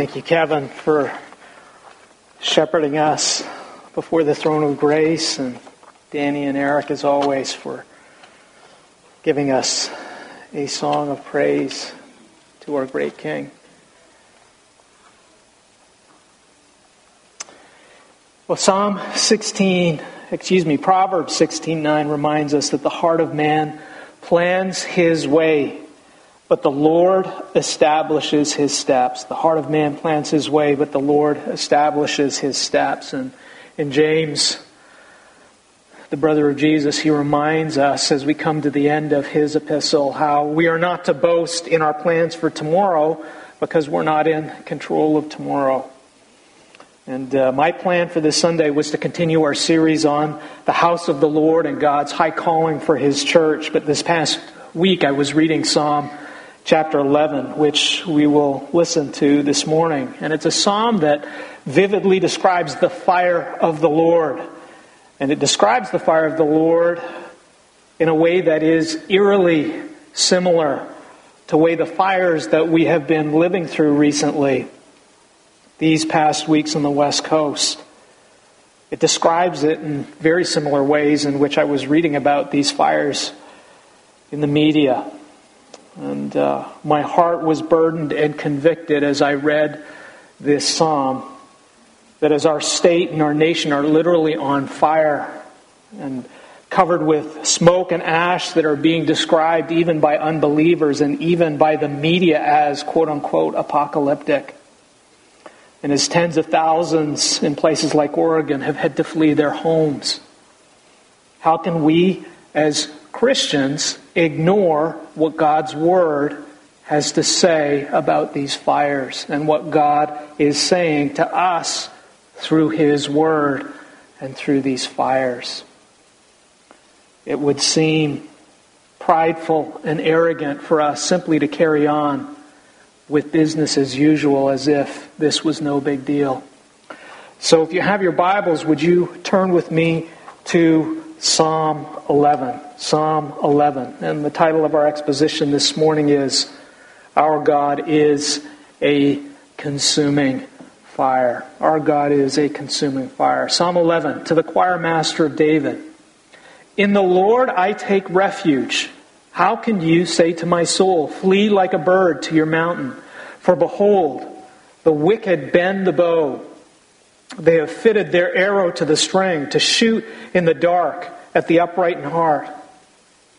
Thank you, Kevin, for shepherding us before the throne of grace, and Danny and Eric, as always, for giving us a song of praise to our great King. Well, Psalm 16, excuse me, Proverbs 16:9 reminds us that the heart of man plans his way but the Lord establishes his steps. The heart of man plans his way, but the Lord establishes his steps. And in James, the brother of Jesus, he reminds us as we come to the end of his epistle how we are not to boast in our plans for tomorrow because we're not in control of tomorrow. And uh, my plan for this Sunday was to continue our series on the house of the Lord and God's high calling for his church. But this past week I was reading Psalm chapter 11, which we will listen to this morning. And it's a psalm that vividly describes the fire of the Lord. And it describes the fire of the Lord in a way that is eerily similar to way the fires that we have been living through recently these past weeks on the West Coast. It describes it in very similar ways in which I was reading about these fires in the media. And uh, my heart was burdened and convicted as I read this psalm that as our state and our nation are literally on fire and covered with smoke and ash that are being described even by unbelievers and even by the media as quote unquote apocalyptic. And as tens of thousands in places like Oregon have had to flee their homes. How can we, as Christians, ignore what God's Word has to say about these fires and what God is saying to us through His Word and through these fires. It would seem prideful and arrogant for us simply to carry on with business as usual as if this was no big deal. So if you have your Bibles, would you turn with me to Psalm 11. Psalm 11. And the title of our exposition this morning is Our God is a Consuming Fire. Our God is a consuming fire. Psalm 11 to the choir master of David. In the Lord I take refuge. How can you say to my soul, Flee like a bird to your mountain? For behold, the wicked bend the bow they have fitted their arrow to the string to shoot in the dark at the upright in heart.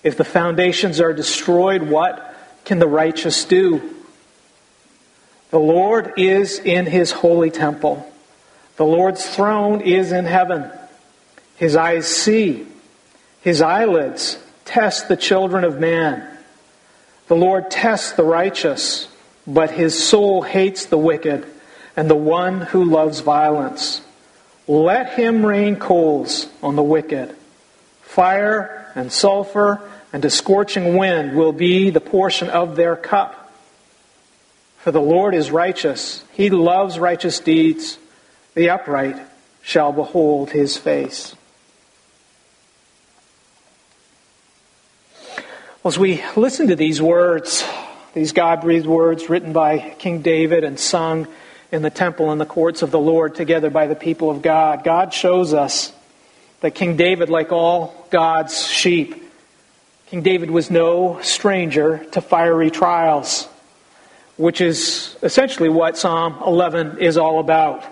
If the foundations are destroyed, what can the righteous do? The Lord is in his holy temple. The Lord's throne is in heaven. His eyes see. His eyelids test the children of man. The Lord tests the righteous, but his soul hates the wicked and the one who loves violence. Let him rain coals on the wicked. Fire and sulfur and a scorching wind will be the portion of their cup. For the Lord is righteous. He loves righteous deeds. The upright shall behold his face. As we listen to these words, these God breathed words written by King David and sung in the temple and the courts of the Lord together by the people of God. God shows us that King David, like all God's sheep, King David was no stranger to fiery trials, which is essentially what Psalm 11 is all about.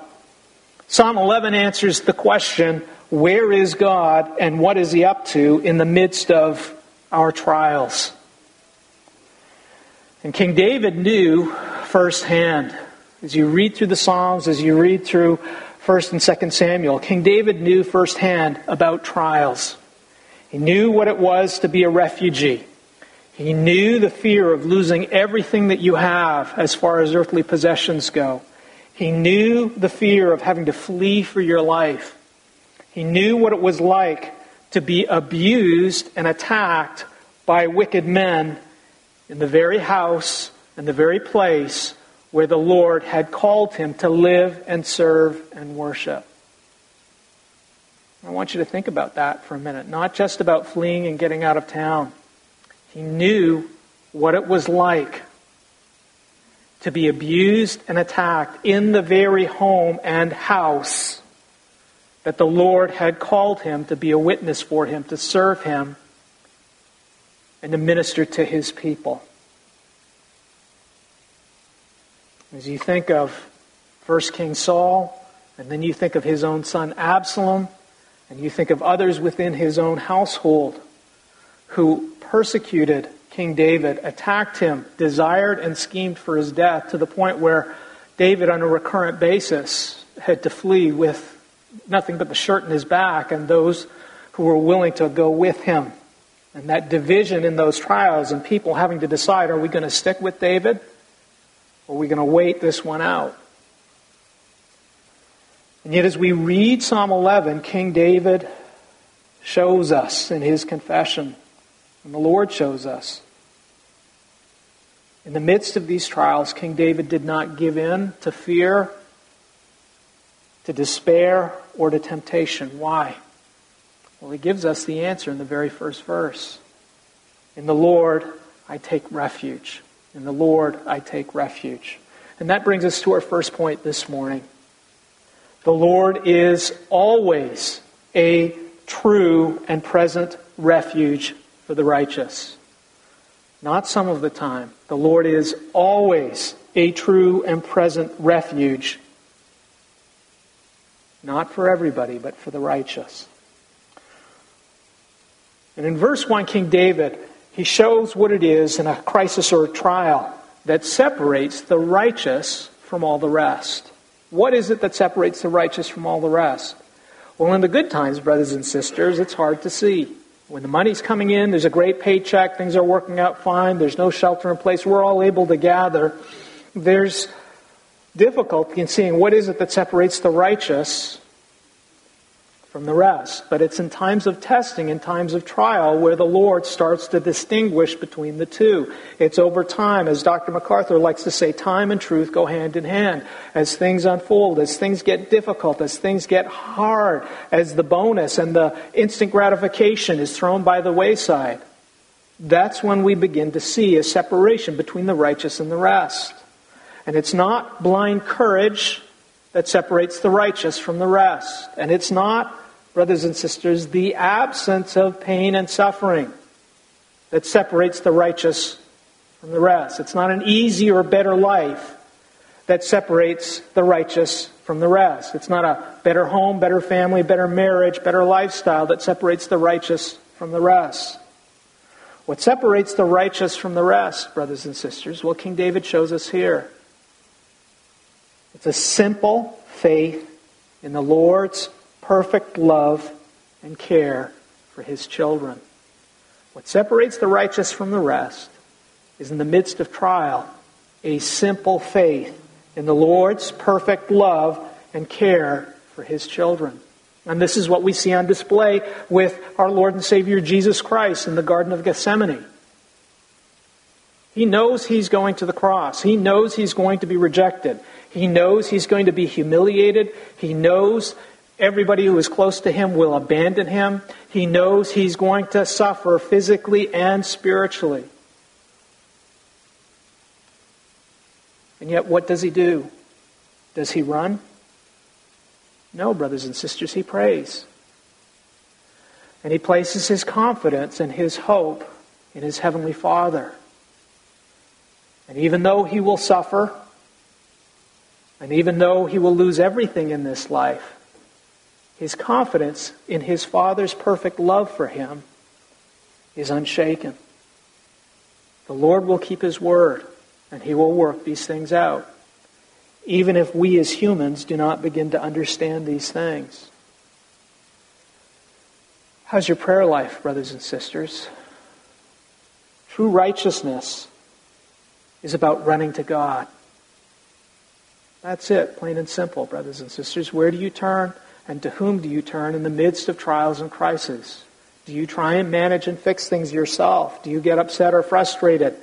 Psalm 11 answers the question, where is God and what is he up to in the midst of our trials? And King David knew firsthand as you read through the Psalms, as you read through 1st and 2nd Samuel, King David knew firsthand about trials. He knew what it was to be a refugee. He knew the fear of losing everything that you have as far as earthly possessions go. He knew the fear of having to flee for your life. He knew what it was like to be abused and attacked by wicked men in the very house and the very place where the Lord had called him to live and serve and worship. I want you to think about that for a minute. Not just about fleeing and getting out of town. He knew what it was like. to be abused and attacked in the very home and house that the Lord had called him to be a witness for him, to serve him, and to minister to his people. As you think of 1 King Saul, and then you think of his own son Absalom, and you think of others within his own household who persecuted King David, attacked him, desired and schemed for his death to the point where David, on a recurrent basis, had to flee with nothing but the shirt in his back and those who were willing to go with him. And that division in those trials and people having to decide are we going to stick with David or are we going to wait this one out? And yet, as we read Psalm 11, King David shows us in his confession, and the Lord shows us. In the midst of these trials, King David did not give in to fear, to despair, or to temptation. Why? Well, he gives us the answer in the very first verse. In the Lord, I take refuge. In the Lord, I take refuge. And that brings us to our first point this morning. The Lord is always a true and present refuge for the righteous. Not some of the time. The Lord is always a true and present refuge. Not for everybody, but for the righteous. And in verse 1, King David, he shows what it is in a crisis or a trial that separates the righteous from all the rest. What is it that separates the righteous from all the rest? Well, in the good times, brothers and sisters, it's hard to see. When the money's coming in, there's a great paycheck, things are working out fine, there's no shelter in place, we're all able to gather. There's difficulty in seeing what is it that separates the righteous from the rest. But it's in times of testing, in times of trial, where the Lord starts to distinguish between the two. It's over time, as Dr. MacArthur likes to say, time and truth go hand in hand. As things unfold, as things get difficult, as things get hard, as the bonus and the instant gratification is thrown by the wayside, that's when we begin to see a separation between the righteous and the rest. And it's not blind courage that separates the righteous from the rest. And it's not brothers and sisters, the absence of pain and suffering that separates the righteous from the rest. It's not an easier or better life that separates the righteous from the rest. It's not a better home, better family, better marriage, better lifestyle that separates the righteous from the rest. What separates the righteous from the rest, brothers and sisters, well, King David shows us here. It's a simple faith in the Lord's perfect love and care for his children. What separates the righteous from the rest is in the midst of trial a simple faith in the Lord's perfect love and care for his children. And this is what we see on display with our Lord and Savior Jesus Christ in the Garden of Gethsemane. He knows he's going to the cross. He knows he's going to be rejected. He knows he's going to be humiliated. He knows Everybody who is close to him will abandon him. He knows he's going to suffer physically and spiritually. And yet, what does he do? Does he run? No, brothers and sisters, he prays. And he places his confidence and his hope in his heavenly Father. And even though he will suffer, and even though he will lose everything in this life, his confidence in his Father's perfect love for him is unshaken. The Lord will keep his word, and he will work these things out, even if we as humans do not begin to understand these things. How's your prayer life, brothers and sisters? True righteousness is about running to God. That's it, plain and simple, brothers and sisters. Where do you turn? And to whom do you turn in the midst of trials and crises? Do you try and manage and fix things yourself? Do you get upset or frustrated?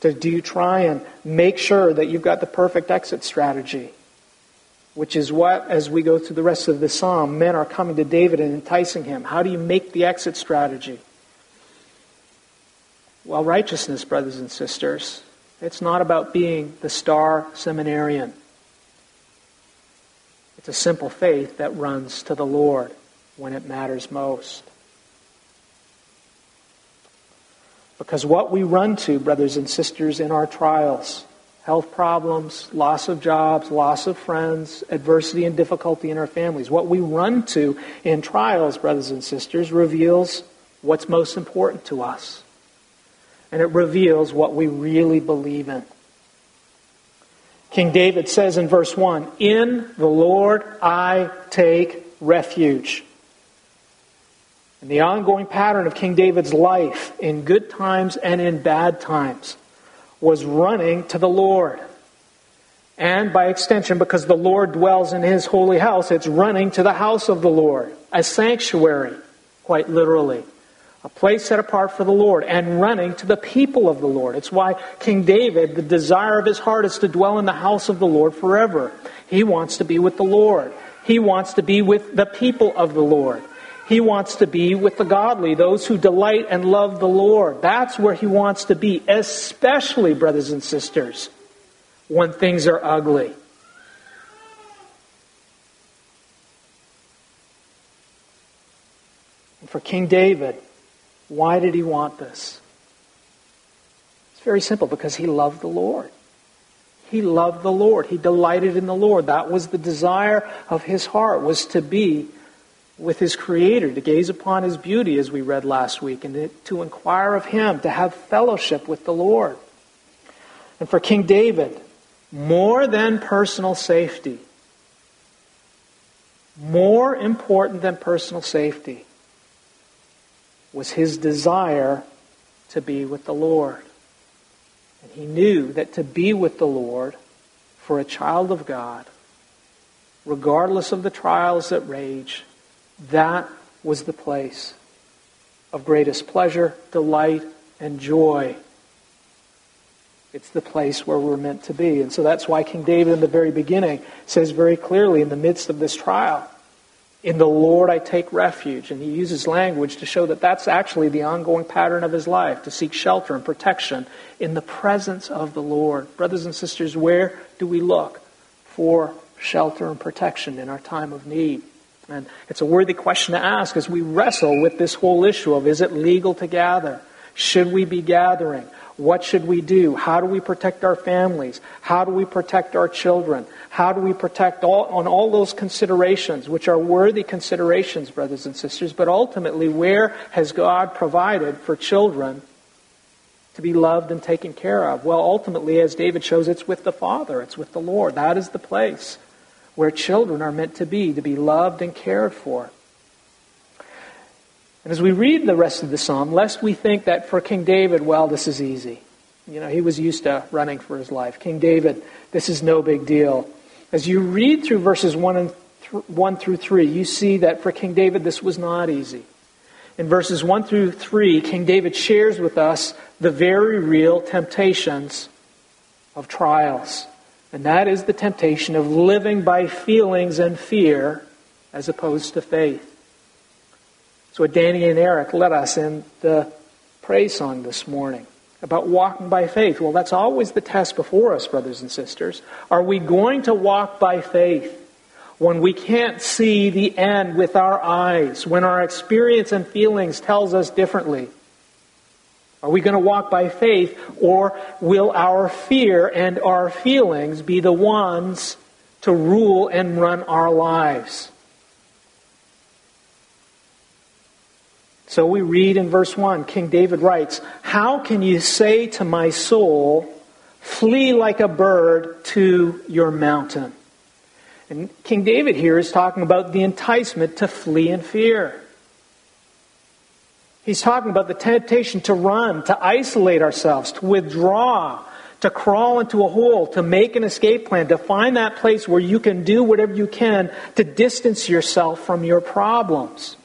Do you try and make sure that you've got the perfect exit strategy? Which is what, as we go through the rest of the psalm, men are coming to David and enticing him. How do you make the exit strategy? Well, righteousness, brothers and sisters, It's not about being the star seminarian. It's a simple faith that runs to the Lord when it matters most. Because what we run to, brothers and sisters, in our trials, health problems, loss of jobs, loss of friends, adversity and difficulty in our families, what we run to in trials, brothers and sisters, reveals what's most important to us. And it reveals what we really believe in. King David says in verse 1 In the Lord I take refuge. And the ongoing pattern of King David's life in good times and in bad times was running to the Lord. And by extension, because the Lord dwells in his holy house, it's running to the house of the Lord, a sanctuary, quite literally. A place set apart for the Lord, and running to the people of the Lord. It's why King David, the desire of his heart is to dwell in the house of the Lord forever. He wants to be with the Lord. He wants to be with the people of the Lord. He wants to be with the godly, those who delight and love the Lord. That's where he wants to be, especially, brothers and sisters, when things are ugly. For King David, why did he want this? It's very simple because he loved the Lord. He loved the Lord. He delighted in the Lord. That was the desire of his heart was to be with his Creator, to gaze upon his beauty, as we read last week, and to inquire of him, to have fellowship with the Lord. And for King David, more than personal safety, more important than personal safety, was his desire to be with the Lord. And he knew that to be with the Lord for a child of God, regardless of the trials that rage, that was the place of greatest pleasure, delight, and joy. It's the place where we're meant to be. And so that's why King David in the very beginning says very clearly in the midst of this trial, in the Lord I take refuge. And he uses language to show that that's actually the ongoing pattern of his life, to seek shelter and protection in the presence of the Lord. Brothers and sisters, where do we look for shelter and protection in our time of need? And it's a worthy question to ask as we wrestle with this whole issue of is it legal to gather? Should we be gathering? What should we do? How do we protect our families? How do we protect our children? How do we protect all, on all those considerations, which are worthy considerations, brothers and sisters? But ultimately, where has God provided for children to be loved and taken care of? Well, ultimately, as David shows, it's with the Father, it's with the Lord. That is the place where children are meant to be, to be loved and cared for. And as we read the rest of the psalm, lest we think that for King David, well, this is easy. You know, he was used to running for his life. King David, this is no big deal. As you read through verses 1, and th- 1 through 3, you see that for King David, this was not easy. In verses 1 through 3, King David shares with us the very real temptations of trials. And that is the temptation of living by feelings and fear as opposed to faith. So, what Danny and Eric led us in the praise song this morning about walking by faith. Well, that's always the test before us, brothers and sisters. Are we going to walk by faith when we can't see the end with our eyes, when our experience and feelings tells us differently? Are we going to walk by faith, or will our fear and our feelings be the ones to rule and run our lives? So we read in verse 1, King David writes, How can you say to my soul, Flee like a bird to your mountain? And King David here is talking about the enticement to flee in fear. He's talking about the temptation to run, to isolate ourselves, to withdraw, to crawl into a hole, to make an escape plan, to find that place where you can do whatever you can to distance yourself from your problems.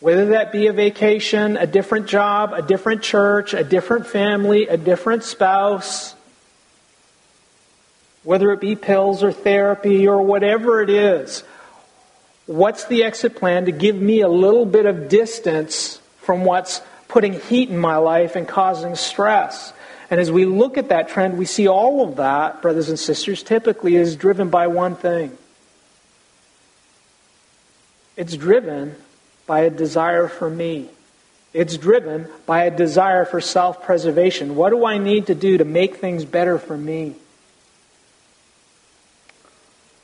Whether that be a vacation, a different job, a different church, a different family, a different spouse, whether it be pills or therapy or whatever it is, what's the exit plan to give me a little bit of distance from what's putting heat in my life and causing stress. And as we look at that trend, we see all of that, brothers and sisters, typically is driven by one thing. It's driven by a desire for me. It's driven by a desire for self preservation. What do I need to do to make things better for me?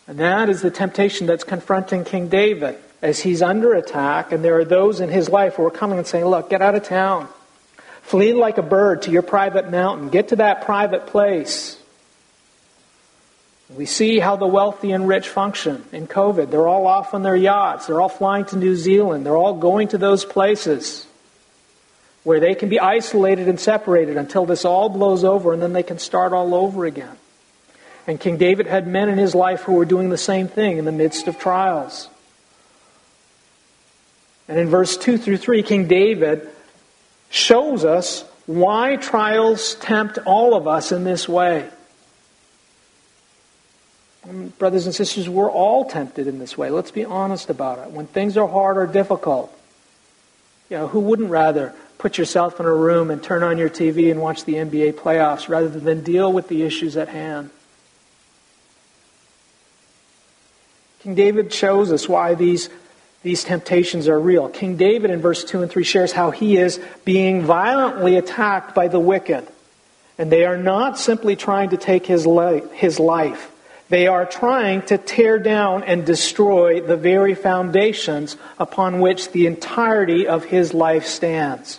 And that is the temptation that's confronting King David as he's under attack, and there are those in his life who are coming and saying, Look, get out of town. Flee like a bird to your private mountain. Get to that private place. We see how the wealthy and rich function in COVID. They're all off on their yachts. They're all flying to New Zealand. They're all going to those places where they can be isolated and separated until this all blows over and then they can start all over again. And King David had men in his life who were doing the same thing in the midst of trials. And in verse 2 through 3, King David shows us why trials tempt all of us in this way. Brothers and sisters, we're all tempted in this way. Let's be honest about it. When things are hard or difficult, you know, who wouldn't rather put yourself in a room and turn on your TV and watch the NBA playoffs rather than deal with the issues at hand? King David shows us why these, these temptations are real. King David in verse 2 and 3 shares how he is being violently attacked by the wicked. And they are not simply trying to take his, life, his life. They are trying to tear down and destroy the very foundations upon which the entirety of his life stands.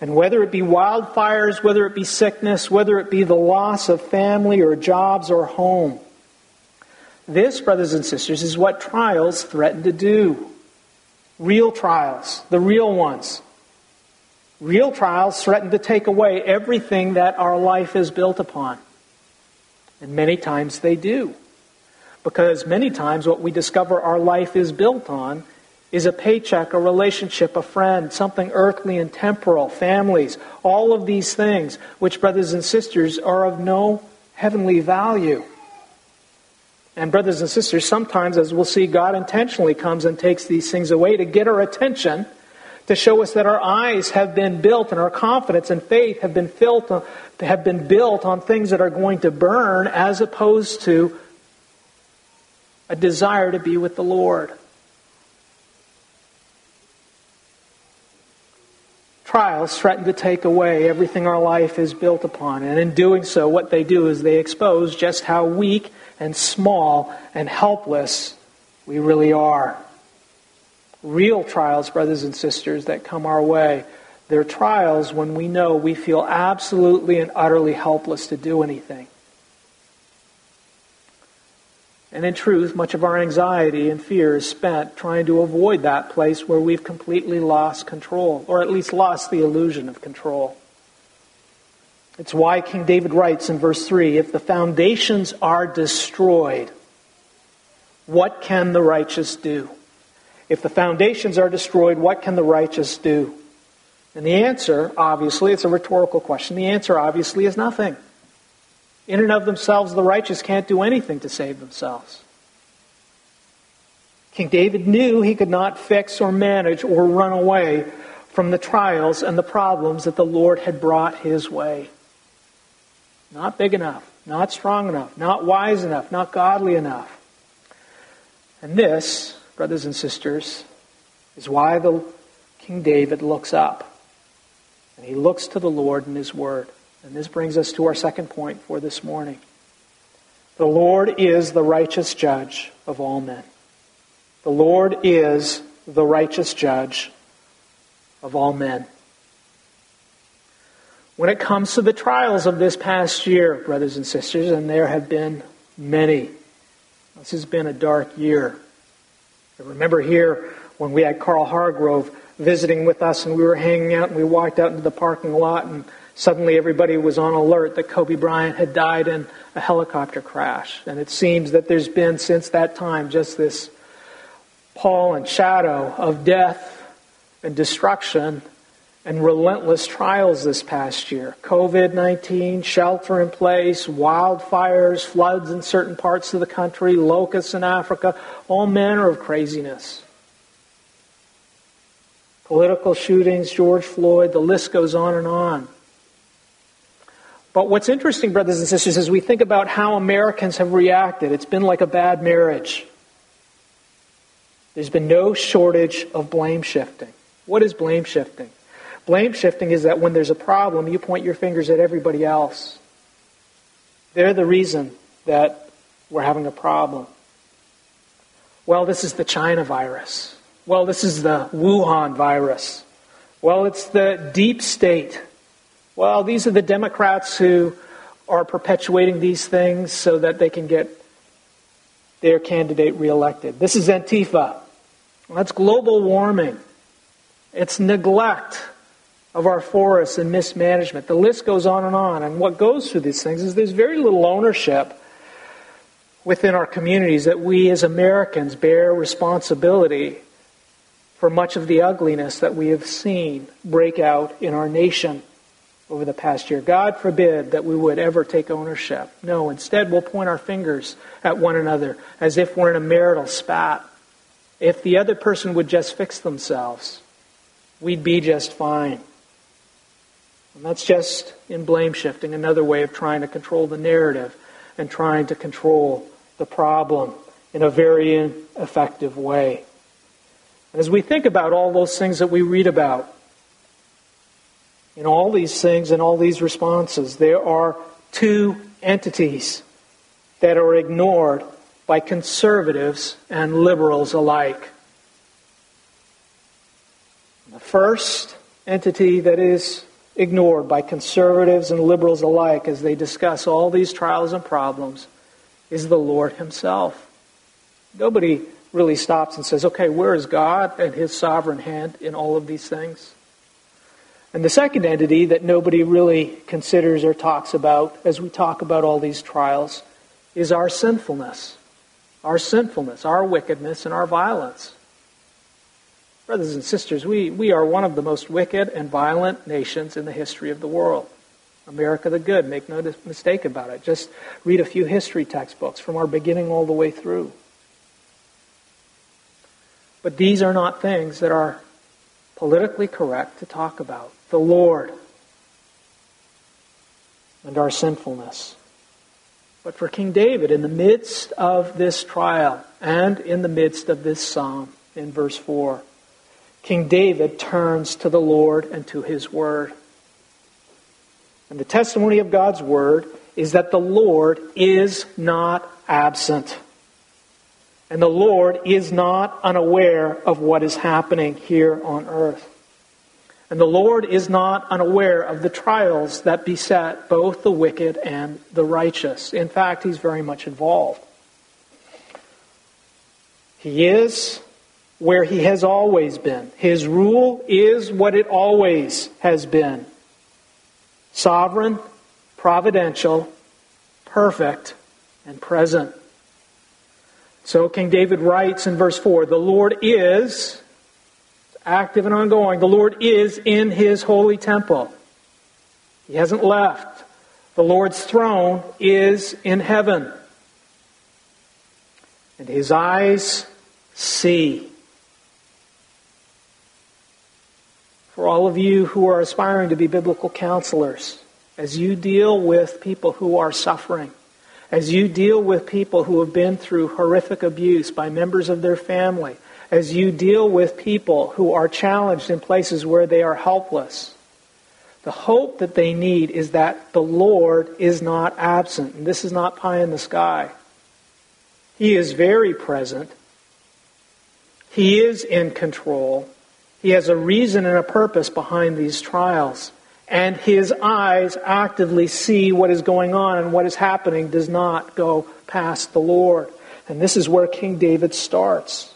And whether it be wildfires, whether it be sickness, whether it be the loss of family or jobs or home, this, brothers and sisters, is what trials threaten to do. Real trials, the real ones. Real trials threaten to take away everything that our life is built upon. And many times they do. Because many times what we discover our life is built on is a paycheck, a relationship, a friend, something earthly and temporal, families, all of these things, which, brothers and sisters, are of no heavenly value. And, brothers and sisters, sometimes, as we'll see, God intentionally comes and takes these things away to get our attention, to show us that our eyes have been built and our confidence and faith have been, filled, have been built on things that are going to burn as opposed to a desire to be with the Lord. Trials threaten to take away everything our life is built upon. And in doing so, what they do is they expose just how weak and small and helpless we really are. Real trials, brothers and sisters, that come our way, they're trials when we know we feel absolutely and utterly helpless to do anything. And in truth, much of our anxiety and fear is spent trying to avoid that place where we've completely lost control, or at least lost the illusion of control. It's why King David writes in verse 3 If the foundations are destroyed, what can the righteous do? If the foundations are destroyed, what can the righteous do? And the answer, obviously, it's a rhetorical question. The answer, obviously, is nothing. In and of themselves, the righteous can't do anything to save themselves. King David knew he could not fix or manage or run away from the trials and the problems that the Lord had brought his way. Not big enough, not strong enough, not wise enough, not godly enough. And this, brothers and sisters, is why the King David looks up. And he looks to the Lord in his word. And this brings us to our second point for this morning. The Lord is the righteous judge of all men. The Lord is the righteous judge of all men. When it comes to the trials of this past year, brothers and sisters, and there have been many, this has been a dark year. I remember here when we had Carl Hargrove visiting with us and we were hanging out and we walked out into the parking lot and suddenly everybody was on alert that Kobe Bryant had died in a helicopter crash. And it seems that there's been since that time just this pall and shadow of death and destruction and relentless trials this past year COVID 19, shelter in place, wildfires, floods in certain parts of the country, locusts in Africa, all manner of craziness. political shootings, George Floyd, the list goes on and on. But what's interesting, brothers and sisters, is we think about how Americans have reacted. It's been like a bad marriage. There's been no shortage of blame shifting. What is blame shifting? Blame shifting is that when there's a problem, you point your fingers at everybody else. They're the reason that we're having a problem. Well, this is the China virus. Well, this is the Wuhan virus. Well, it's the deep state. Well, these are the Democrats who are perpetuating these things so that they can get their candidate reelected. This is Antifa. That's global warming. It's neglect of our forests and mismanagement. The list goes on and on. And what goes through these things is there's very little ownership within our communities that we as Americans bear responsibility for much of the ugliness that we have seen break out in our nation over the past year. God forbid that we would ever take ownership. No, instead we'll point our fingers at one another as if we're in a marital spat. If the other person would just fix themselves, we'd be just fine. And that's just in blame shifting, another way of trying to control the narrative and trying to control the problem in a very effective way. And as we think about all those things that we read about, in all these things and all these responses, there are two entities that are ignored by conservatives and liberals alike. The first entity that is ignored by conservatives and liberals alike as they discuss all these trials and problems is the Lord Himself. Nobody really stops and says, okay, where is God and His sovereign hand in all of these things? And the second entity that nobody really considers or talks about as we talk about all these trials is our sinfulness. Our sinfulness, our wickedness, and our violence. Brothers and sisters, we, we are one of the most wicked and violent nations in the history of the world. America the Good, make no mistake about it. Just read a few history textbooks from our beginning all the way through. But these are not things that are politically correct to talk about. The Lord and our sinfulness. But for King David, in the midst of this trial and in the midst of this psalm, in verse 4, King David turns to the Lord and to his word. And the testimony of God's word is that the Lord is not absent. And the Lord is not unaware of what is happening here on earth. And the Lord is not unaware of the trials that beset both the wicked and the righteous. In fact, he's very much involved. He is where he has always been. His rule is what it always has been sovereign, providential, perfect, and present. So King David writes in verse 4 The Lord is active and ongoing. The Lord is in his holy temple. He hasn't left. The Lord's throne is in heaven. And his eyes see for all of you who are aspiring to be biblical counselors, as you deal with people who are suffering, as you deal with people who have been through horrific abuse by members of their family, as you deal with people who are challenged in places where they are helpless, the hope that they need is that the Lord is not absent. And this is not pie in the sky. He is very present. He is in control. He has a reason and a purpose behind these trials. And his eyes actively see what is going on and what is happening does not go past the Lord. And this is where King David starts.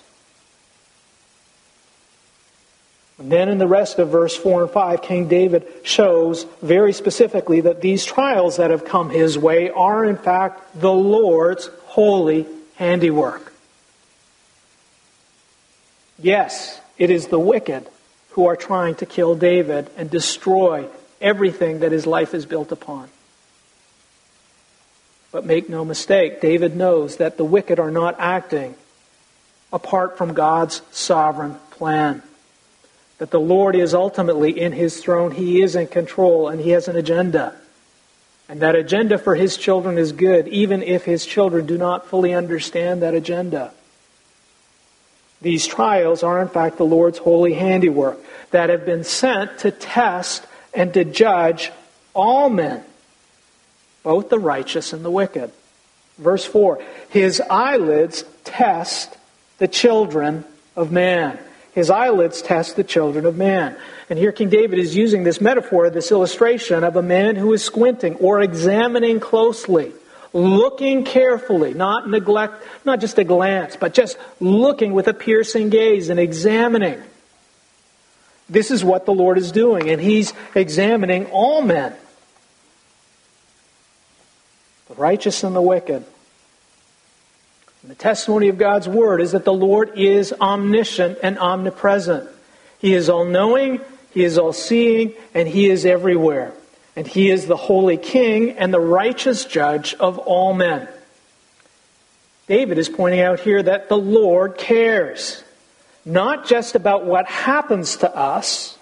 And then in the rest of verse 4 and 5, King David shows very specifically that these trials that have come his way are, in fact, the Lord's holy handiwork. Yes, it is the wicked who are trying to kill David and destroy everything that his life is built upon. But make no mistake, David knows that the wicked are not acting apart from God's sovereign plan. That the Lord is ultimately in his throne, he is in control, and he has an agenda. And that agenda for his children is good, even if his children do not fully understand that agenda. These trials are, in fact, the Lord's holy handiwork that have been sent to test and to judge all men, both the righteous and the wicked. Verse 4 His eyelids test the children of man. His eyelids test the children of man. And here King David is using this metaphor, this illustration of a man who is squinting or examining closely, looking carefully, not neglect, not just a glance, but just looking with a piercing gaze and examining. This is what the Lord is doing, and He's examining all men the righteous and the wicked. And the testimony of God's Word is that the Lord is omniscient and omnipresent. He is all knowing, He is all seeing, and He is everywhere. And He is the holy King and the righteous judge of all men. David is pointing out here that the Lord cares, not just about what happens to us.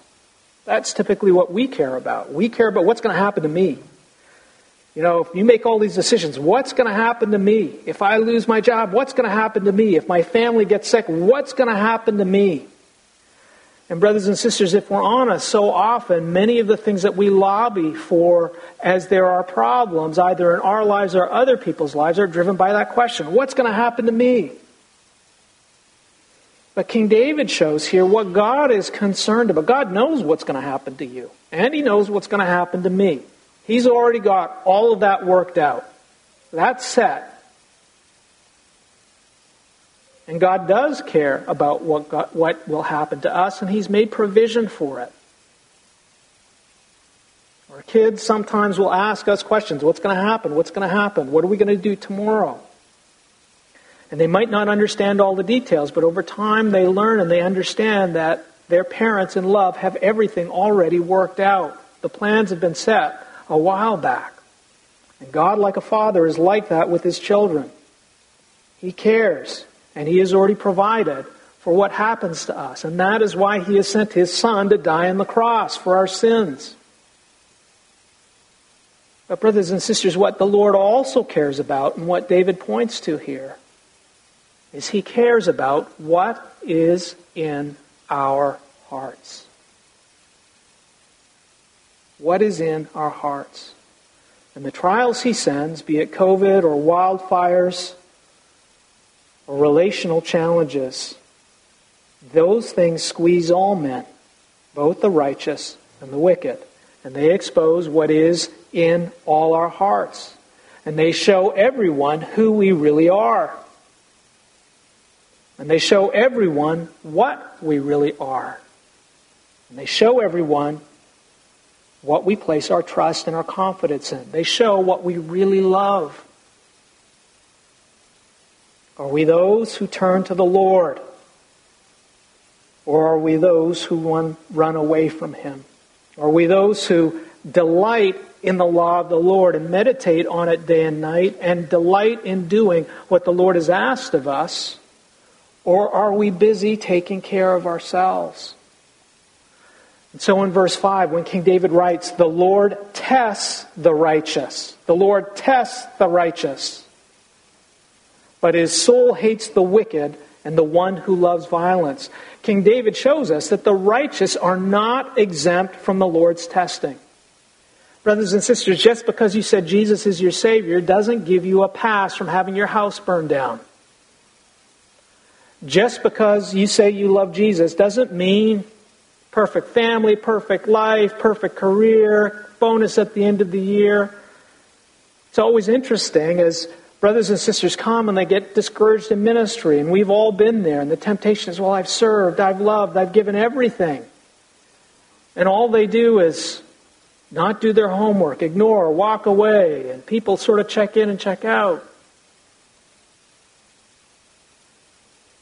That's typically what we care about. We care about what's going to happen to me. You know, if you make all these decisions, what's going to happen to me? If I lose my job, what's going to happen to me? If my family gets sick, what's going to happen to me? And, brothers and sisters, if we're honest, so often many of the things that we lobby for as there are problems, either in our lives or other people's lives, are driven by that question what's going to happen to me? But King David shows here what God is concerned about. God knows what's going to happen to you, and He knows what's going to happen to me. He's already got all of that worked out. That's set. And God does care about what, God, what will happen to us, and He's made provision for it. Our kids sometimes will ask us questions What's going to happen? What's going to happen? What are we going to do tomorrow? And they might not understand all the details, but over time they learn and they understand that their parents in love have everything already worked out. The plans have been set a while back. And God, like a father, is like that with his children. He cares, and he has already provided for what happens to us. And that is why he has sent his son to die on the cross for our sins. But, brothers and sisters, what the Lord also cares about, and what David points to here, is he cares about what is in our hearts what is in our hearts. And the trials he sends, be it COVID or wildfires or relational challenges, those things squeeze all men, both the righteous and the wicked. And they expose what is in all our hearts. And they show everyone who we really are. And they show everyone what we really are. And they show everyone what we place our trust and our confidence in. They show what we really love. Are we those who turn to the Lord? Or are we those who run, run away from Him? Are we those who delight in the law of the Lord and meditate on it day and night and delight in doing what the Lord has asked of us? Or are we busy taking care of ourselves? And so in verse 5, when King David writes, The Lord tests the righteous, the Lord tests the righteous, but his soul hates the wicked and the one who loves violence. King David shows us that the righteous are not exempt from the Lord's testing. Brothers and sisters, just because you said Jesus is your Savior doesn't give you a pass from having your house burned down. Just because you say you love Jesus doesn't mean perfect family, perfect life, perfect career, bonus at the end of the year. It's always interesting as brothers and sisters come and they get discouraged in ministry, and we've all been there, and the temptation is, well, I've served, I've loved, I've given everything. And all they do is not do their homework, ignore, walk away, and people sort of check in and check out.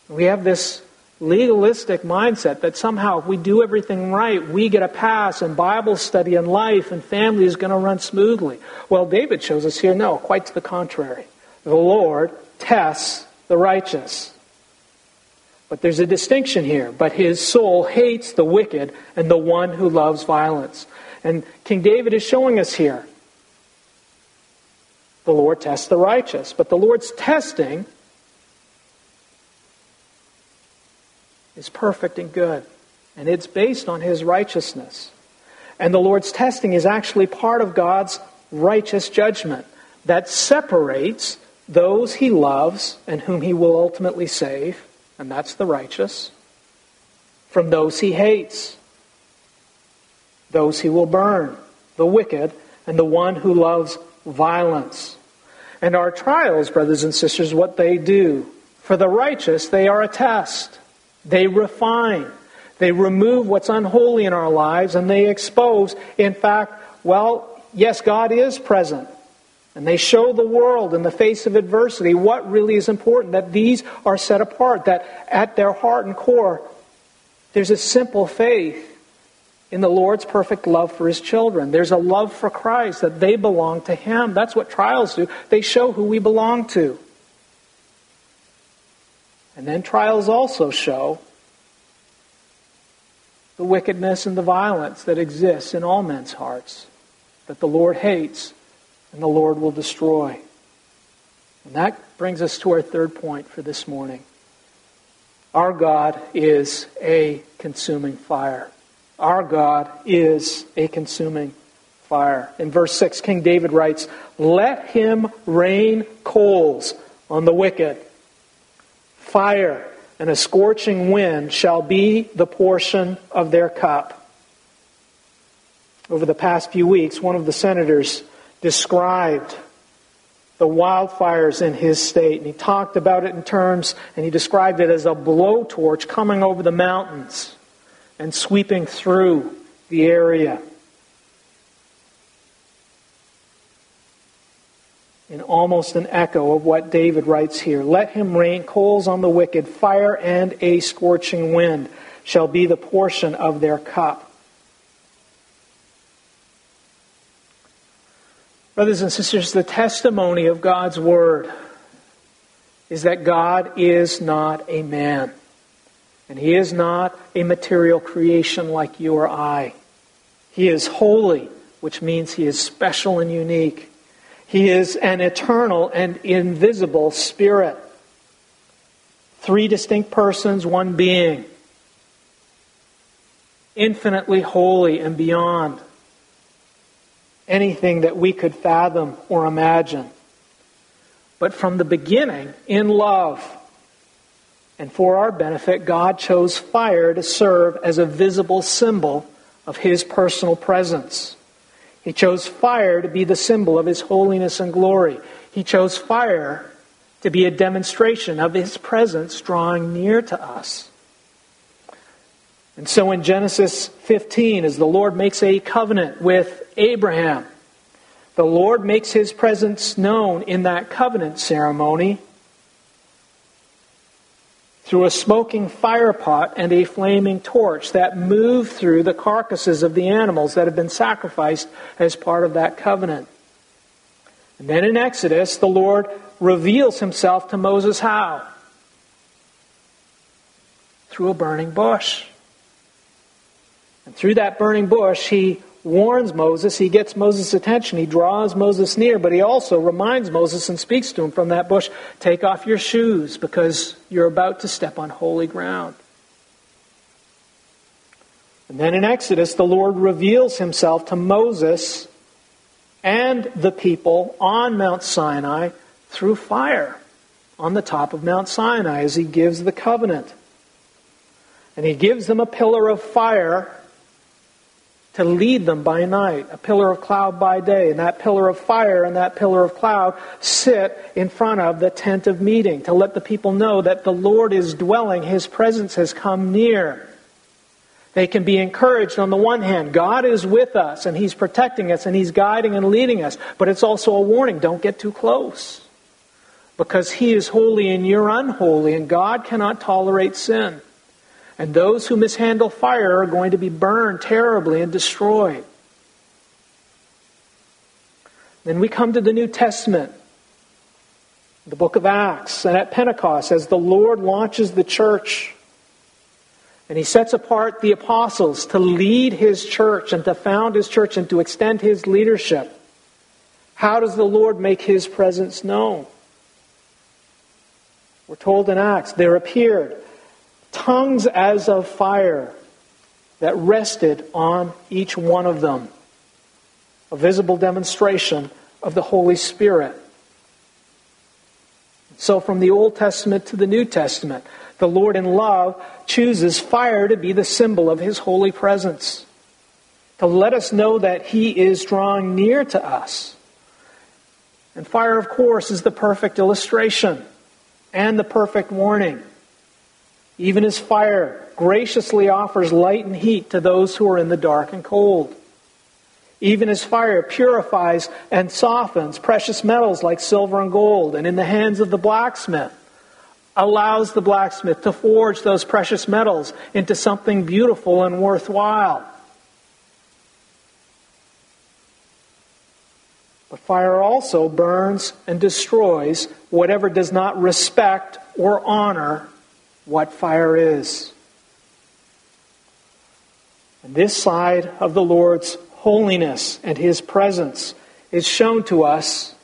We have this legalistic mindset that somehow if we do everything right, we get a pass and Bible study and life and family is going to run smoothly. Well, David shows us here, no, quite to the contrary. The Lord tests the righteous. But there's a distinction here. But his soul hates the wicked and the one who loves violence. And King David is showing us here. The Lord tests the righteous. But the Lord's testing is perfect and good. And it's based on his righteousness. And the Lord's testing is actually part of God's righteous judgment that separates those he loves and whom he will ultimately save, and that's the righteous, from those he hates, those he will burn, the wicked, and the one who loves violence. And our trials, brothers and sisters, what they do. For the righteous, they are a test. They refine. They remove what's unholy in our lives and they expose, in fact, well, yes, God is present. And they show the world in the face of adversity what really is important, that these are set apart, that at their heart and core, there's a simple faith in the Lord's perfect love for his children. There's a love for Christ, that they belong to him. That's what trials do. They show who we belong to. And then trials also show the wickedness and the violence that exists in all men's hearts, that the Lord hates and the Lord will destroy. And that brings us to our third point for this morning. Our God is a consuming fire. Our God is a consuming fire. In verse 6, King David writes, Let him rain coals on the wicked. Fire and a scorching wind shall be the portion of their cup. Over the past few weeks, one of the senators described the wildfires in his state, and he talked about it in terms, and he described it as a blowtorch coming over the mountains and sweeping through the area. In almost an echo of what David writes here Let him rain coals on the wicked, fire and a scorching wind shall be the portion of their cup. Brothers and sisters, the testimony of God's Word is that God is not a man. And He is not a material creation like you or I. He is holy, which means He is special and unique. He is an eternal and invisible spirit. Three distinct persons, one being. Infinitely holy and beyond anything that we could fathom or imagine. But from the beginning, in love, and for our benefit, God chose fire to serve as a visible symbol of His personal presence. He chose fire to be the symbol of His holiness and glory. He chose fire to be a demonstration of His presence drawing near to us. And so in Genesis 15, as the Lord makes a covenant with Abraham, the Lord makes his presence known in that covenant ceremony through a smoking fire pot and a flaming torch that move through the carcasses of the animals that have been sacrificed as part of that covenant. And then in Exodus, the Lord reveals himself to Moses how? Through a burning bush. And through that burning bush, he warns Moses. He gets Moses' attention. He draws Moses near, but he also reminds Moses and speaks to him from that bush take off your shoes because you're about to step on holy ground. And then in Exodus, the Lord reveals himself to Moses and the people on Mount Sinai through fire on the top of Mount Sinai as he gives the covenant. And he gives them a pillar of fire to lead them by night, a pillar of cloud by day, and that pillar of fire and that pillar of cloud sit in front of the tent of meeting to let the people know that the Lord is dwelling, His presence has come near. They can be encouraged on the one hand, God is with us and He's protecting us and He's guiding and leading us, but it's also a warning don't get too close. Because He is holy and you're unholy, and God cannot tolerate sin. And those who mishandle fire are going to be burned terribly and destroyed. Then we come to the New Testament, the book of Acts, and at Pentecost, as the Lord launches the church And he sets apart the apostles to lead his church and to found his church and to extend his leadership. How does the Lord make his presence known? We're told in Acts, there appeared tongues as of fire that rested on each one of them. A visible demonstration of the Holy Spirit. So, from the Old Testament to the New Testament, the Lord in love chooses fire to be the symbol of his holy presence, to let us know that he is drawing near to us. And fire, of course, is the perfect illustration and the perfect warning. Even as fire graciously offers light and heat to those who are in the dark and cold. Even as fire purifies and softens precious metals like silver and gold, and in the hands of the blacksmith, allows the blacksmith to forge those precious metals into something beautiful and worthwhile. But fire also burns and destroys whatever does not respect or honor what fire is. And this side of the Lord's holiness and His presence is shown to us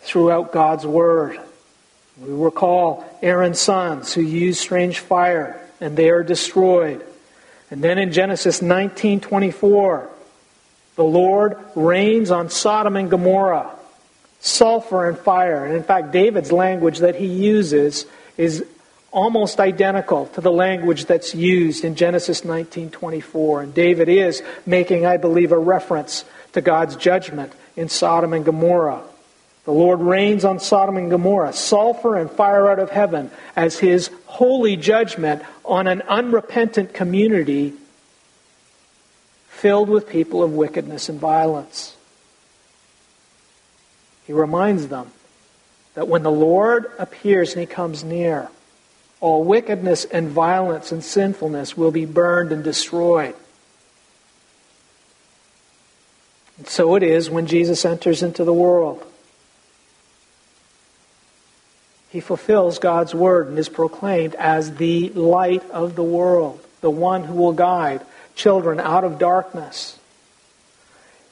throughout God's Word. We recall Aaron's sons who used strange fire and they are destroyed. And then in Genesis 19:24, the Lord rains on Sodom and Gomorrah sulfur and fire. And in fact, David's language that he uses is almost identical to the language that's used in Genesis 19:24. And David is making, I believe, a reference to God's judgment in Sodom and Gomorrah. The Lord rains on Sodom and Gomorrah, sulfur and fire out of heaven as his holy judgment on an unrepentant community filled with people of wickedness and violence. He reminds them that when the Lord appears and he comes near, all wickedness and violence and sinfulness will be burned and destroyed. And so it is when Jesus enters into the world. He fulfills God's word and is proclaimed as the light of the world, the one who will guide children out of darkness.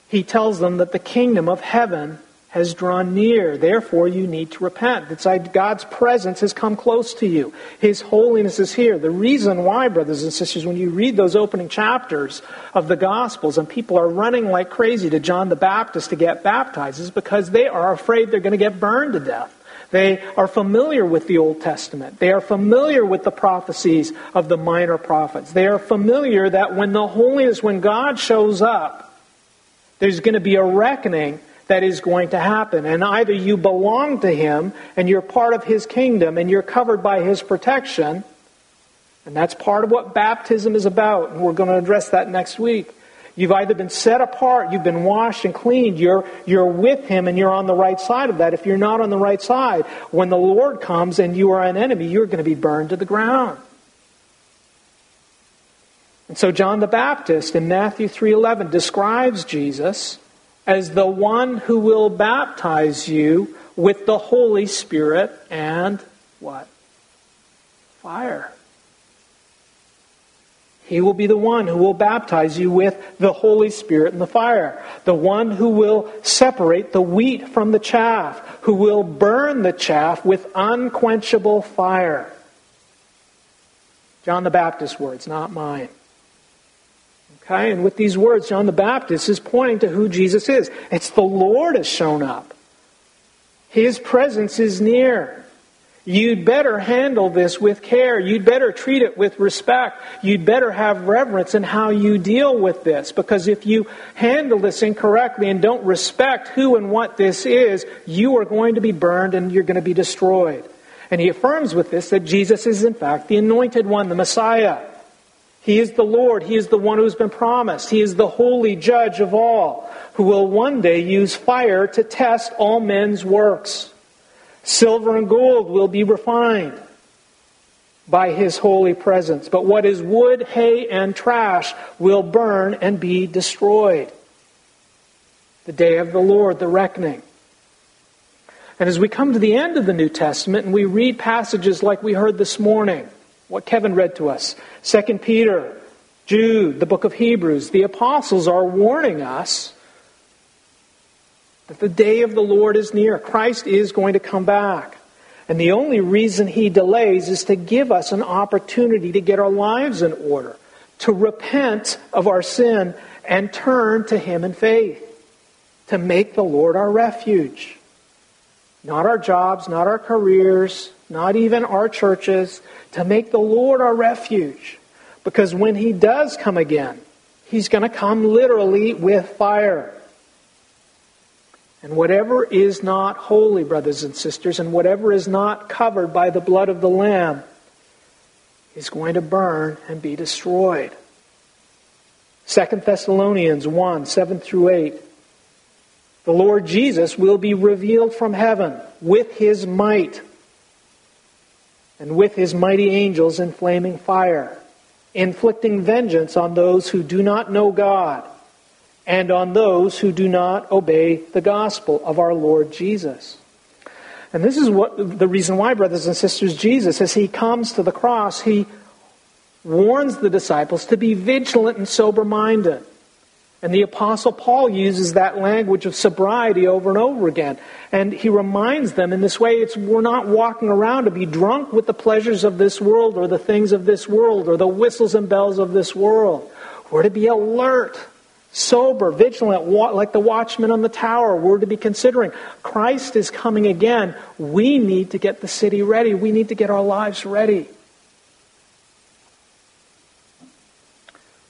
He tells them that the kingdom of heaven has drawn near. Therefore, you need to repent. It's like God's presence has come close to you. His holiness is here. The reason why, brothers and sisters, when you read those opening chapters of the Gospels and people are running like crazy to John the Baptist to get baptized is because they are afraid they're going to get burned to death. They are familiar with the Old Testament. They are familiar with the prophecies of the minor prophets. They are familiar that when the holiness, when God shows up, there's going to be a reckoning that is going to happen. And either you belong to Him and you're part of His kingdom and you're covered by His protection, and that's part of what baptism is about, and we're going to address that next week. You've either been set apart, you've been washed and cleaned, you're, you're with Him and you're on the right side of that. If you're not on the right side, when the Lord comes and you are an enemy, you're going to be burned to the ground. And so John the Baptist in Matthew 3:11 describes Jesus as the one who will baptize you with the Holy Spirit and what? Fire. He will be the one who will baptize you with the Holy Spirit and the fire. The one who will separate the wheat from the chaff, who will burn the chaff with unquenchable fire. John the Baptist's words, not mine. Okay, and with these words, John the Baptist is pointing to who Jesus is. It's the Lord has shown up. His presence is near. You'd better handle this with care. You'd better treat it with respect. You'd better have reverence in how you deal with this. Because if you handle this incorrectly and don't respect who and what this is, you are going to be burned and you're going to be destroyed. And he affirms with this that Jesus is in fact the anointed one, the Messiah. He is the Lord. He is the one who's been promised. He is the holy judge of all, who will one day use fire to test all men's works. Silver and gold will be refined by his holy presence. But what is wood, hay, and trash will burn and be destroyed. The day of the Lord, the reckoning. And as we come to the end of the New Testament and we read passages like we heard this morning, what Kevin read to us. 2 Peter, Jude, the book of Hebrews, the apostles are warning us that the day of the Lord is near. Christ is going to come back. And the only reason he delays is to give us an opportunity to get our lives in order, to repent of our sin and turn to him in faith, to make the Lord our refuge. Not our jobs, not our careers, not even our churches, to make the Lord our refuge. Because when he does come again, he's going to come literally with fire. And whatever is not holy, brothers and sisters, and whatever is not covered by the blood of the Lamb is going to burn and be destroyed. 2 Thessalonians 1 7 through 8. The Lord Jesus will be revealed from heaven with his might and with his mighty angels in flaming fire, inflicting vengeance on those who do not know God and on those who do not obey the gospel of our Lord Jesus. And this is what the reason why, brothers and sisters, Jesus, as he comes to the cross, he warns the disciples to be vigilant and sober minded. And the Apostle Paul uses that language of sobriety over and over again. And he reminds them in this way it's, we're not walking around to be drunk with the pleasures of this world or the things of this world or the whistles and bells of this world. We're to be alert sober, vigilant, like the watchman on the tower. We're to be considering Christ is coming again. We need to get the city ready. We need to get our lives ready.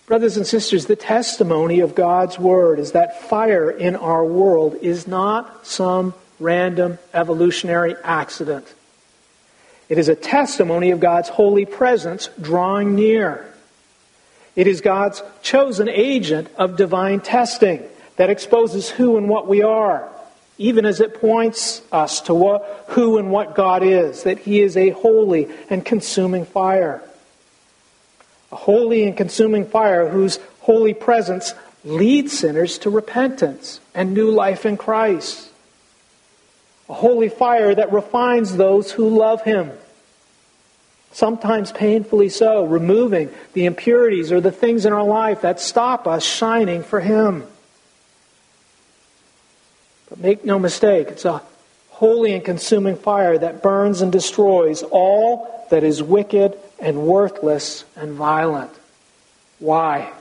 Brothers and sisters, the testimony of God's Word is that fire in our world is not some random evolutionary accident. It is a testimony of God's holy presence drawing near. It is God's chosen agent of divine testing that exposes who and what we are, even as it points us to who and what God is, that He is a holy and consuming fire. Holy and consuming fire whose holy presence leads sinners to repentance and new life in Christ. A holy fire that refines those who love Him sometimes painfully so, removing the impurities or the things in our life that stop us shining for Him. But make no mistake, it's a holy and consuming fire that burns and destroys all that is wicked and worthless and violent. Why?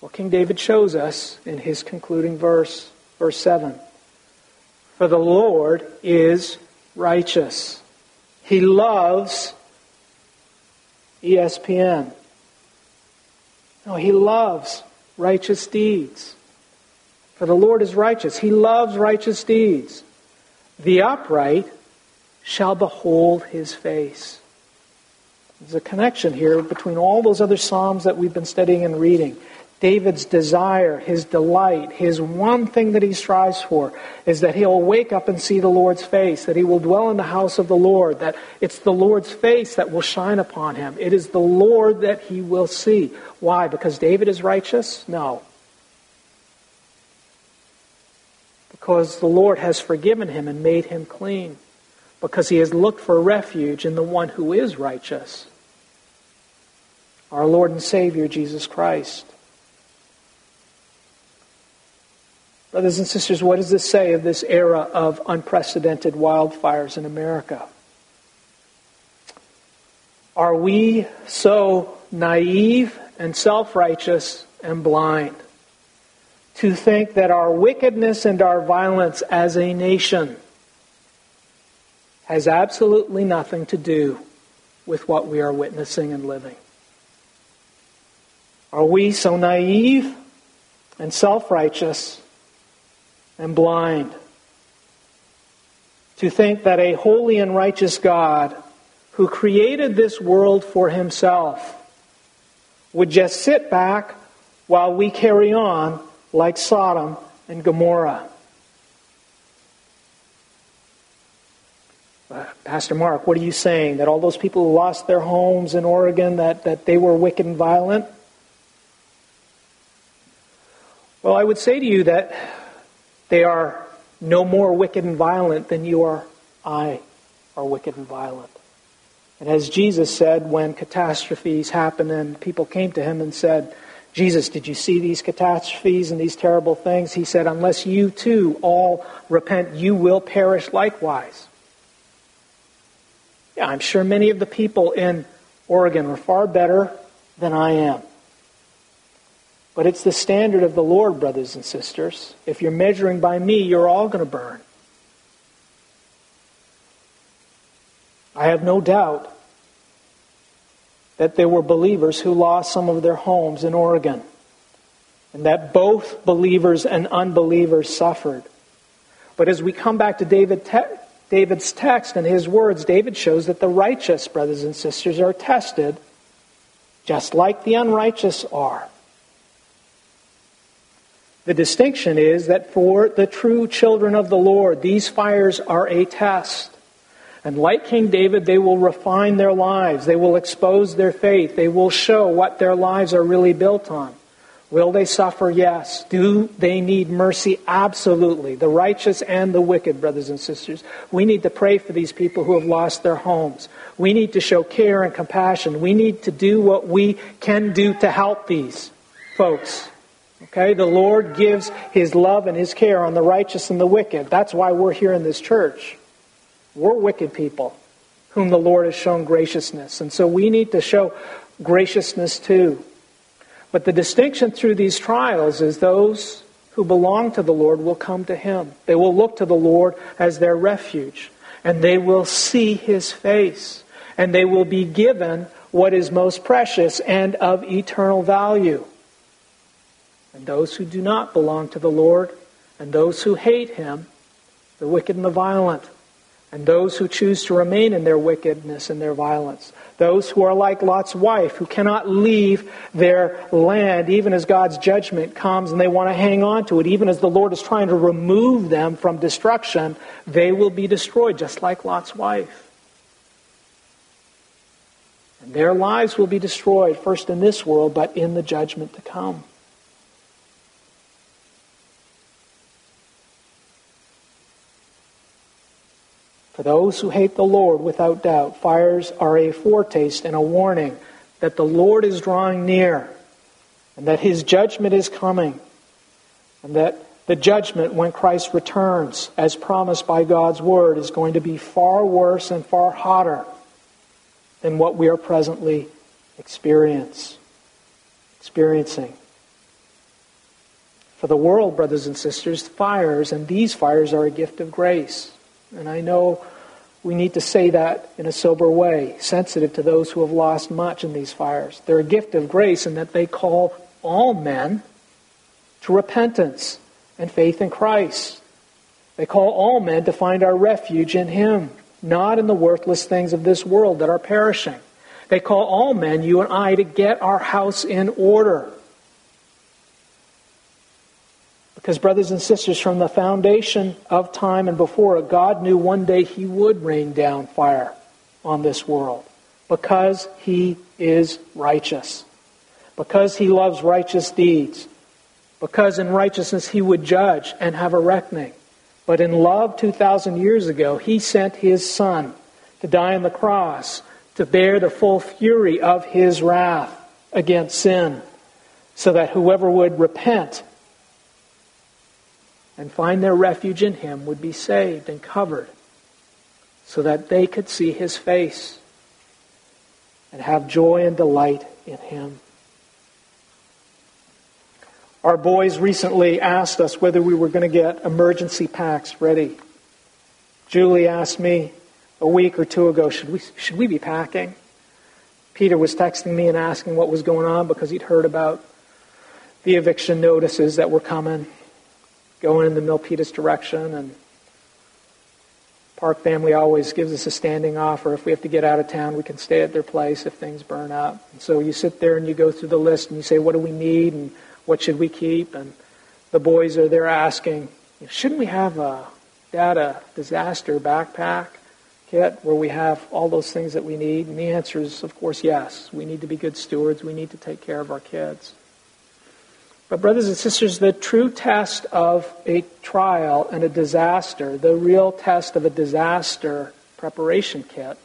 Well, King David shows us in his concluding verse, verse 7. For the Lord is righteous. He loves ESPN. No, he loves righteous deeds. For the Lord is righteous. He loves righteous deeds. The upright shall behold his face. There's a connection here between all those other Psalms that we've been studying and reading. David's desire, his delight, his one thing that he strives for is that he'll wake up and see the Lord's face, that he will dwell in the house of the Lord, that it's the Lord's face that will shine upon him. It is the Lord that he will see. Why? Because David is righteous? No. Because the Lord has forgiven him and made him clean. Because he has looked for refuge in the one who is righteous. Our Lord and Savior, Jesus Christ. Brothers and sisters, what does this say of this era of unprecedented wildfires in America? Are we so naive and self righteous and blind to think that our wickedness and our violence as a nation has absolutely nothing to do with what we are witnessing and living? Are we so naive and self righteous and blind to think that a holy and righteous God who created this world for himself would just sit back while we carry on like Sodom and Gomorrah. Uh, Pastor Mark, what are you saying? That all those people who lost their homes in Oregon, that, that they were wicked and violent? Well, I would say to you that they are no more wicked and violent than you or I are wicked and violent. And as Jesus said when catastrophes happened and people came to him and said, Jesus, did you see these catastrophes and these terrible things? He said, Unless you too all repent, you will perish likewise. Yeah, I'm sure many of the people in Oregon are far better than I am. But it's the standard of the Lord, brothers and sisters. If you're measuring by me, you're all going to burn. I have no doubt that there were believers who lost some of their homes in Oregon, and that both believers and unbelievers suffered. But as we come back to David David's text and his words, David shows that the righteous, brothers and sisters, are tested just like the unrighteous are. The distinction is that for the true children of the Lord, these fires are a test. And like King David, they will refine their lives. They will expose their faith. They will show what their lives are really built on. Will they suffer? Yes. Do they need mercy? Absolutely. The righteous and the wicked, brothers and sisters. We need to pray for these people who have lost their homes. We need to show care and compassion. We need to do what we can do to help these folks. Okay? The Lord gives His love and His care on the righteous and the wicked. That's why we're here in this church. We're wicked people whom the Lord has shown graciousness. And so we need to show graciousness too. But the distinction through these trials is those who belong to the Lord will come to Him. They will look to the Lord as their refuge, and they will see His face, and they will be given what is most precious and of eternal value. And those who do not belong to the Lord, and those who hate Him, the wicked and the violent, and those who choose to remain in their wickedness and their violence. Those who are like Lot's wife, who cannot leave their land even as God's judgment comes and they want to hang on to it, even as the Lord is trying to remove them from destruction, they will be destroyed, just like Lot's wife. And their lives will be destroyed, first in this world, but in the judgment to come. For those who hate the Lord, without doubt, fires are a foretaste and a warning that the Lord is drawing near and that his judgment is coming and that the judgment when Christ returns, as promised by God's word, is going to be far worse and far hotter than what we are presently experience, experiencing. For the world, brothers and sisters, fires, and these fires are a gift of grace. And I know we need to say that in a sober way, sensitive to those who have lost much in these fires. They're a gift of grace in that they call all men to repentance and faith in Christ. They call all men to find our refuge in Him, not in the worthless things of this world that are perishing. They call all men, you and I, to get our house in order. Because, brothers and sisters, from the foundation of time and before God knew one day He would rain down fire on this world. Because He is righteous, because He loves righteous deeds, because in righteousness He would judge and have a reckoning. But in love, 2,000 years ago, He sent His Son to die on the cross to bear the full fury of His wrath against sin, so that whoever would repent and find their refuge in Him would be saved and covered so that they could see His face and have joy and delight in Him. Our boys recently asked us whether we were going to get emergency packs ready. Julie asked me a week or two ago, should we, should we be packing? Peter was texting me and asking what was going on because he'd heard about the eviction notices that were coming going in the Milpitas direction. And Park family always gives us a standing offer. If we have to get out of town, we can stay at their place if things burn up. And so you sit there and you go through the list and you say, what do we need and what should we keep? And the boys are there asking, shouldn't we have a data disaster backpack kit where we have all those things that we need? And the answer is, of course, yes. We need to be good stewards. We need to take care of our kids. But, brothers and sisters, the true test of a trial and a disaster, the real test of a disaster preparation kit,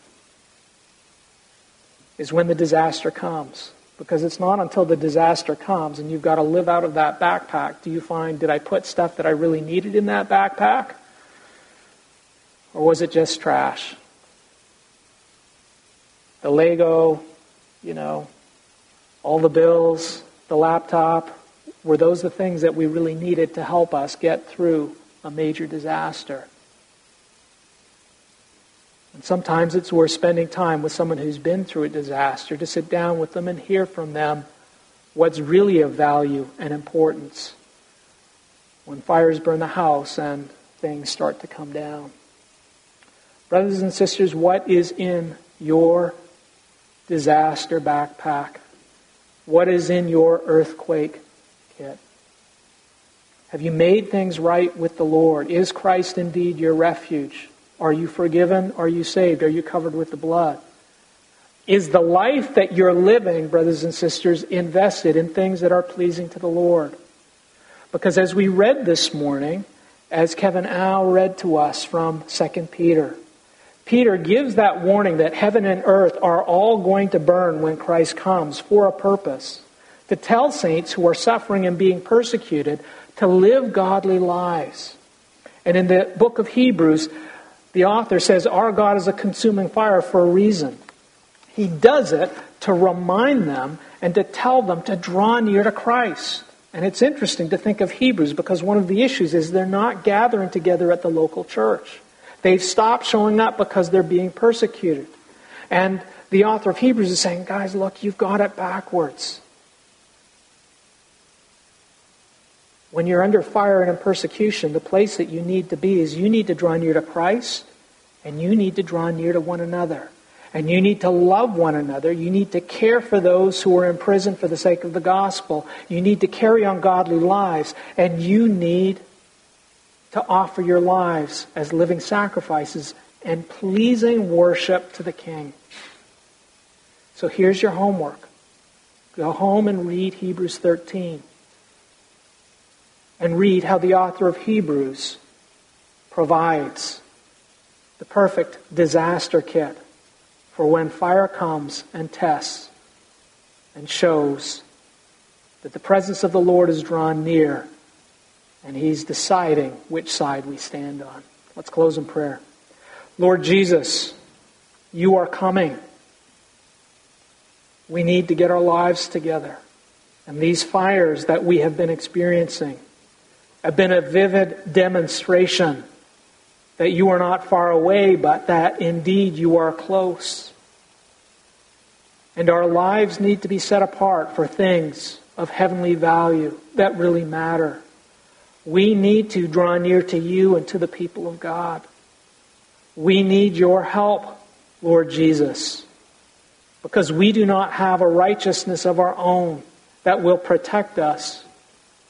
is when the disaster comes. Because it's not until the disaster comes and you've got to live out of that backpack do you find, did I put stuff that I really needed in that backpack? Or was it just trash? The Lego, you know, all the bills, the laptop, were those the things that we really needed to help us get through a major disaster? And sometimes it's worth spending time with someone who's been through a disaster to sit down with them and hear from them what's really of value and importance when fires burn the house and things start to come down. Brothers and sisters, what is in your disaster backpack? What is in your earthquake kit? Have you made things right with the Lord? Is Christ indeed your refuge? Are you forgiven? Are you saved? Are you covered with the blood? Is the life that you're living, brothers and sisters, invested in things that are pleasing to the Lord? Because as we read this morning, as Kevin Al read to us from 2 Peter, Peter gives that warning that heaven and earth are all going to burn when Christ comes for a purpose to tell saints who are suffering and being persecuted to live godly lives. And in the book of Hebrews, the author says, Our God is a consuming fire for a reason. He does it to remind them and to tell them to draw near to Christ. And it's interesting to think of Hebrews because one of the issues is they're not gathering together at the local church. They've stopped showing up because they're being persecuted. And the author of Hebrews is saying, guys, look, you've got it backwards. When you're under fire and in persecution, the place that you need to be is you need to draw near to Christ and you need to draw near to one another. And you need to love one another. You need to care for those who are in prison for the sake of the gospel. You need to carry on godly lives. And you need to offer your lives as living sacrifices and pleasing worship to the King. So here's your homework go home and read Hebrews 13 and read how the author of Hebrews provides the perfect disaster kit for when fire comes and tests and shows that the presence of the Lord is drawn near and He's deciding which side we stand on. Let's close in prayer. Lord Jesus, you are coming. We need to get our lives together. And these fires that we have been experiencing, have been a vivid demonstration that you are not far away, but that indeed you are close. And our lives need to be set apart for things of heavenly value that really matter. We need to draw near to you and to the people of God. We need your help, Lord Jesus, because we do not have a righteousness of our own that will protect us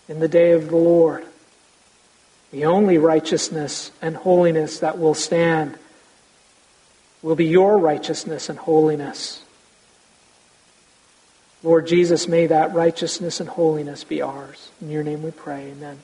in the day of the Lord. The only righteousness and holiness that will stand will be your righteousness and holiness. Lord Jesus, may that righteousness and holiness be ours. In your name we pray. Amen.